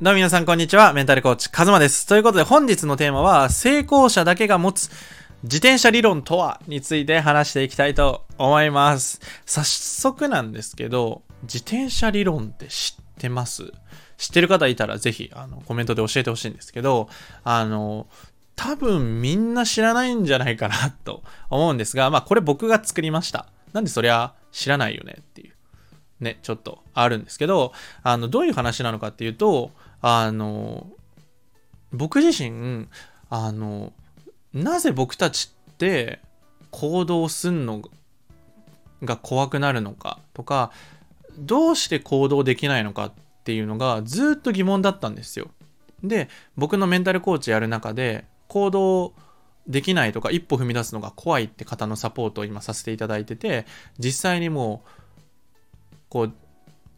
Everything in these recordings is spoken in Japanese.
どうも皆さんこんにちは。メンタルコーチ、カズマです。ということで本日のテーマは、成功者だけが持つ自転車理論とはについて話していきたいと思います。早速なんですけど、自転車理論って知ってます？知ってる方いたらぜひあのコメントで教えてほしいんですけど、あの、多分みんな知らないんじゃないかなと思うんですが、まあこれ僕が作りました。なんでそりゃ知らないよねっていう。ね、ちょっとあるんですけど、あの、どういう話なのかっていうと、あの、僕自身、あの、なぜ僕たちって行動すんのが怖くなるのかとか、どうして行動できないのかっていうのがずっと疑問だったんですよ。で、僕のメンタルコーチやる中で、行動できないとか一歩踏み出すのが怖いって方のサポートを今させていただいてて、実際にもう、こう、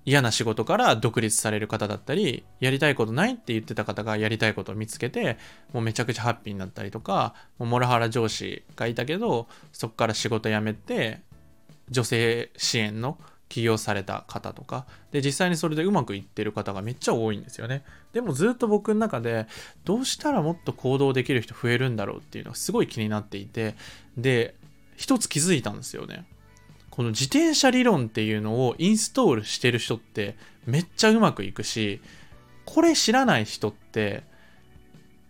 嫌な仕事から独立される方だったり、やりたいことないって言ってた方がやりたいことを見つけて、もうめちゃくちゃハッピーになったりとか、もうモラハラ上司がいたけど、そこから仕事辞めて、女性支援の起業された方とか、で、実際にそれでうまくいってる方がめっちゃ多いんですよね。でもずっと僕の中で、どうしたらもっと行動できる人増えるんだろうっていうのがすごい気になっていて、で、一つ気づいたんですよね。この自転車理論っていうのをインストールしてる人ってめっちゃうまくいくし、これ知らない人って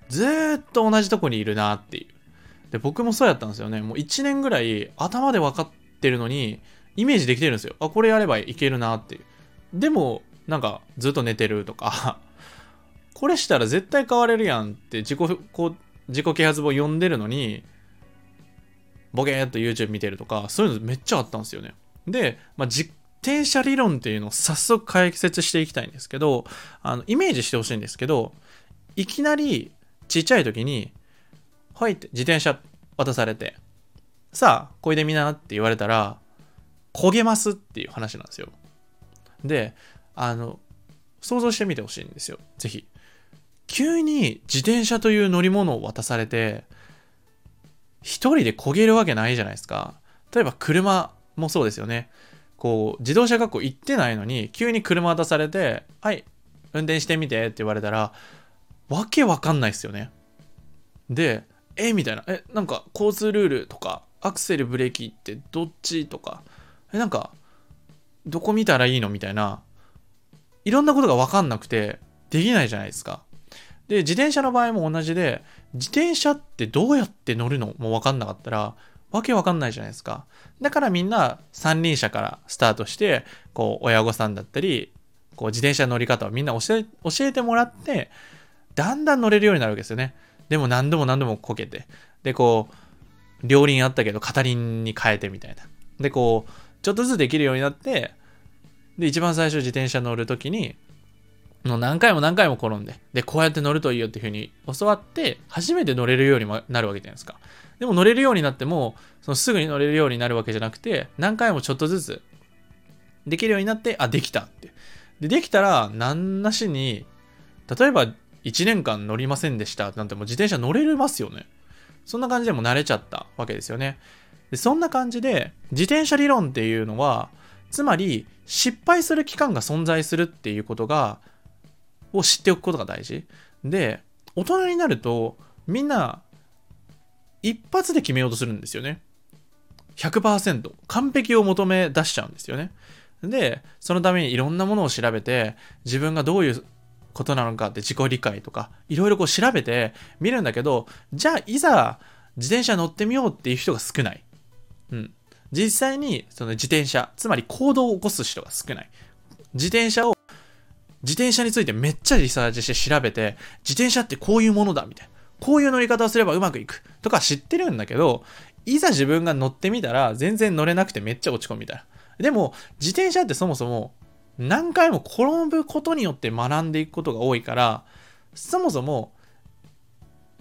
ずっと同じとこにいるなっていう。で、僕もそうやったんですよね。もう1年ぐらい頭で分かってるのに、イメージできてるんですよ。あ、これやればいけるなっていう。でも、なんかずっと寝てるとか これしたら絶対変われるやんって自己、こう、自己啓発本読んでるのに、ボケーっと YouTube 見てるとか、そういうのめっちゃあったんですよね。で、まあ、自転車理論っていうのを早速解説していきたいんですけど、あの、イメージしてほしいんですけど、いきなりちっちゃい時に、はいって自転車渡されて、さあ、こいでみなって言われたら、焦げますっていう話なんですよ。で、あの、想像してみてほしいんですよ。ぜひ。急に自転車という乗り物を渡されて、一人で焦げるわけないじゃないですか。例えば車もそうですよね。こう、自動車学校行ってないのに、急に車渡されて、はい、運転してみてって言われたら、わけわかんないですよね。で、えみたいな。え、なんか交通ルールとか、アクセルブレーキってどっちとか、え、なんか、どこ見たらいいのみたいな。いろんなことがわかんなくて、できないじゃないですか。で、自転車の場合も同じで、自転車ってどうやって乗るの？も分かんなかったら、わけわかんないじゃないですか。だからみんな三輪車からスタートして、こう、親御さんだったり、こう、自転車乗り方をみんな教え教えてもらって、だんだん乗れるようになるわけですよね。でも何度も何度もこけて。で、こう、両輪あったけど片輪に変えてみたいな。で、こう、ちょっとずつできるようになって、で、一番最初自転車乗るときに、もう何回も何回も転んで、で、こうやって乗るといいよっていう風に教わって、初めて乗れるようになるわけじゃないですか。でも乗れるようになっても、そのすぐに乗れるようになるわけじゃなくて、何回もちょっとずつできるようになって、あ、できたって。で、できたら、何なしに、例えば1年間乗りませんでしたなんてもう自転車乗れますよね。そんな感じでも慣れちゃったわけですよね。で、そんな感じで、自転車理論っていうのは、つまり、失敗する期間が存在するっていうことが、を知っておくことが大事。で、大人になると、みんな、一発で決めようとするんですよね。100%。完璧を求め出しちゃうんですよね。で、そのためにいろんなものを調べて、自分がどういうことなのかって自己理解とか、いろいろこう調べて見るんだけど、じゃあいざ自転車乗ってみようっていう人が少ない。うん。実際にその自転車、つまり行動を起こす人が少ない。自転車を自転車についてめっちゃリサーチして調べて、自転車ってこういうものだみたいな。こういう乗り方をすればうまくいくとか知ってるんだけど、いざ自分が乗ってみたら全然乗れなくてめっちゃ落ち込むみたいな。でも、自転車ってそもそも何回も転ぶことによって学んでいくことが多いから、そもそも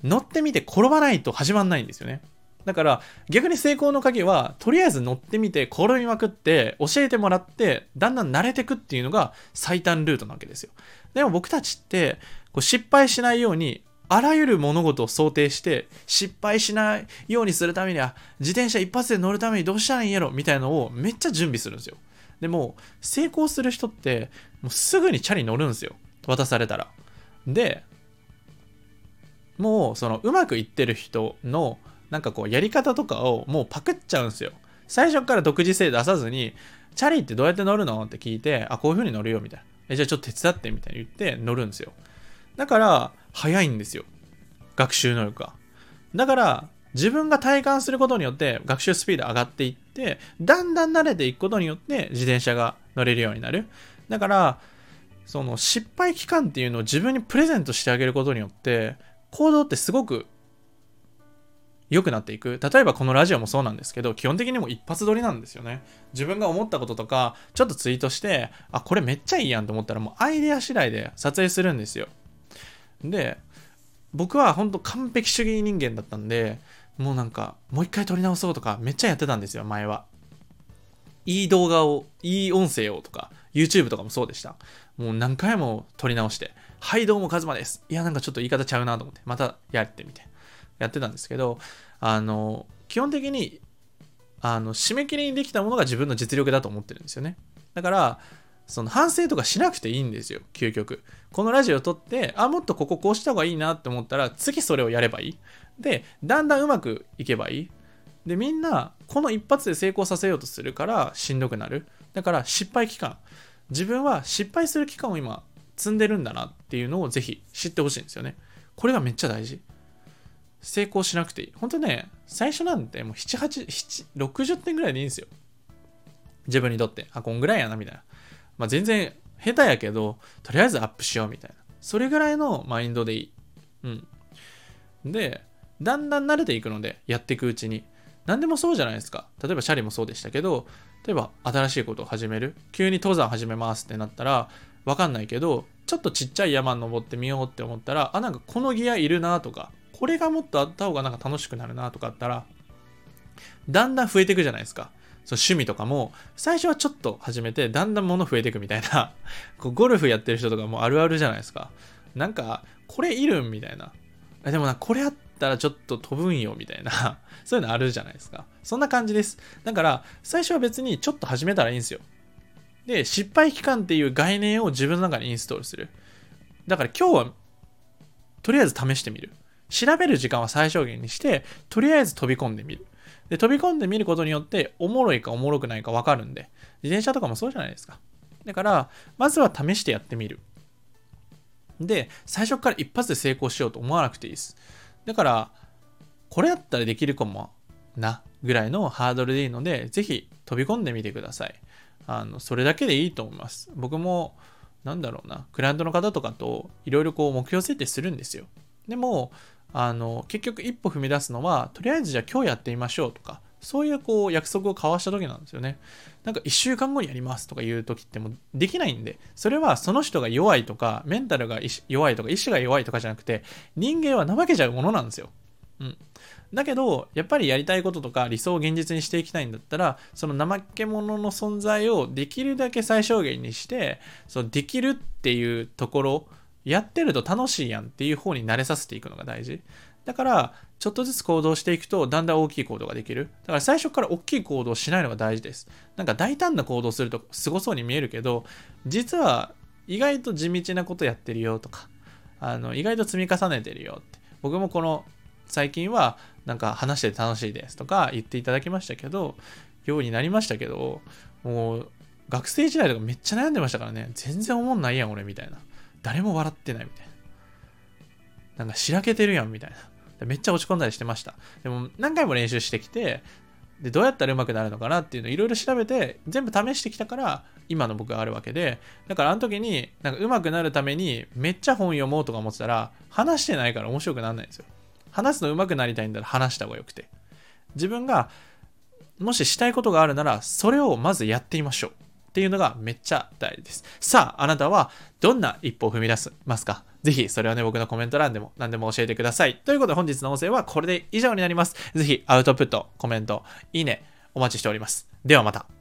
乗ってみて転ばないと始まんないんですよね。だから逆に成功の鍵はとりあえず乗ってみて転びまくって教えてもらってだんだん慣れてくっていうのが最短ルートなわけですよ。でも僕たちってこう失敗しないようにあらゆる物事を想定して失敗しないようにするためには自転車一発で乗るためにどうしたらいいんやろみたいなのをめっちゃ準備するんですよ。でも成功する人ってもうすぐにチャリ乗るんですよ。渡されたら。で、もうそのうまくいってる人のなんかこうやり方とかをもうパクっちゃうんですよ。最初から独自性出さずに、チャリってどうやって乗るのって聞いて、あ、こういう風に乗るよみたいな。え、じゃあちょっと手伝ってみたいに言って乗るんですよ。だから、早いんですよ。学習能力が。だから、自分が体感することによって学習スピード上がっていって、だんだん慣れていくことによって自転車が乗れるようになる。だから、その失敗期間っていうのを自分にプレゼントしてあげることによって、行動ってすごく良くなっていく。例えばこのラジオもそうなんですけど、基本的にも一発撮りなんですよね。自分が思ったこととか、ちょっとツイートして、あ、これめっちゃいいやんと思ったらもうアイデア次第で撮影するんですよ。で、僕は本当完璧主義人間だったんで、もうなんか、もう一回撮り直そうとかめっちゃやってたんですよ、前は。いい動画を、いい音声をとか、YouTube とかもそうでした。もう何回も撮り直して、はい、どうも、カズマです。いや、なんかちょっと言い方ちゃうなと思って、またやってみて。やってたんですけど、あの、基本的に、あの、締め切りにできたものが自分の実力だと思ってるんですよね。だから、その反省とかしなくていいんですよ、究極。このラジオを撮って、あ、もっとこここうした方がいいなって思ったら、次それをやればいい。で、だんだんうまくいけばいい。で、みんな、この一発で成功させようとするから、しんどくなる。だから、失敗期間。自分は失敗する期間を今、積んでるんだなっていうのをぜひ知ってほしいんですよね。これがめっちゃ大事。成功しなくていい。本当ね、最初なんてもう7、8、7、60点ぐらいでいいんですよ。自分にとって。あ、こんぐらいやな、みたいな。まあ、全然下手やけど、とりあえずアップしよう、みたいな。それぐらいのマインドでいい。うん。で、だんだん慣れていくので、やっていくうちに。何でもそうじゃないですか。例えば、シャリもそうでしたけど、例えば、新しいことを始める。急に登山始めますってなったら、わかんないけど、ちょっとちっちゃい山登ってみようって思ったら、あ、なんかこのギアいるなとか、これがもっとあった方がなんか楽しくなるなとかあったら、だんだん増えていくじゃないですか。その趣味とかも、最初はちょっと始めて、だんだん物増えていくみたいな、こうゴルフやってる人とかもあるあるじゃないですか。なんか、これいるんみたいな。でもな、これあったらちょっと飛ぶんよ、みたいな。そういうのあるじゃないですか。そんな感じです。だから、最初は別にちょっと始めたらいいんですよ。で、失敗期間っていう概念を自分の中にインストールする。だから今日は、とりあえず試してみる。調べる時間は最小限にして、とりあえず飛び込んでみる。で、飛び込んでみることによって、おもろいかおもろくないかわかるんで、自転車とかもそうじゃないですか。だから、まずは試してやってみる。で、最初から一発で成功しようと思わなくていいです。だから、これやったらできるかもな、ぐらいのハードルでいいので、ぜひ飛び込んでみてください。あの、それだけでいいと思います。僕も、なんだろうな、クライアントの方とかといろいろこう目標設定するんですよ。でも、あの結局一歩踏み出すのはとりあえずじゃあ今日やってみましょうとかそういうこう約束を交わした時なんですよね。なんか1週間後にやりますとか言う時ってもうできないんで、それはその人が弱いとか、メンタルが弱いとか、意志が弱いとかじゃなくて、人間は怠けちゃうものなんですよ。うん。だけど、やっぱりやりたいこととか理想を現実にしていきたいんだったら、その怠け者の存在をできるだけ最小限にして、そのできるっていうところやってると楽しいやんっていう方に慣れさせていくのが大事。だから、ちょっとずつ行動していくと、だんだん大きい行動ができる。だから最初から大きい行動しないのが大事です。なんか大胆な行動するとすごそうに見えるけど、実は意外と地道なことやってるよとか、あの意外と積み重ねてるよって。僕もこの最近はなんか話してて楽しいですとか言っていただきましたけど、ようになりましたけど、もう学生時代とかめっちゃ悩んでましたからね、全然思んないやん俺みたいな。誰も笑ってないみたいな。なんかしらけてるやんみたいな。めっちゃ落ち込んだりしてました。でも何回も練習してきて、で、どうやったら上手くなるのかなっていうのをいろいろ調べて、全部試してきたから、今の僕があるわけで、だからあの時に、なんか上手くなるために、めっちゃ本読もうとか思ってたら、話してないから面白くならないんですよ。話すの上手くなりたいんだら話した方がよくて。自分が、もししたいことがあるなら、それをまずやってみましょう。っていうのがめっちゃ大事です。さあ、あなたはどんな一歩を踏み出すますか？ぜひ、それはね、僕のコメント欄でも何でも教えてください。ということで、本日の音声はこれで以上になります。ぜひ、アウトプット、コメント、いいね、お待ちしております。ではまた。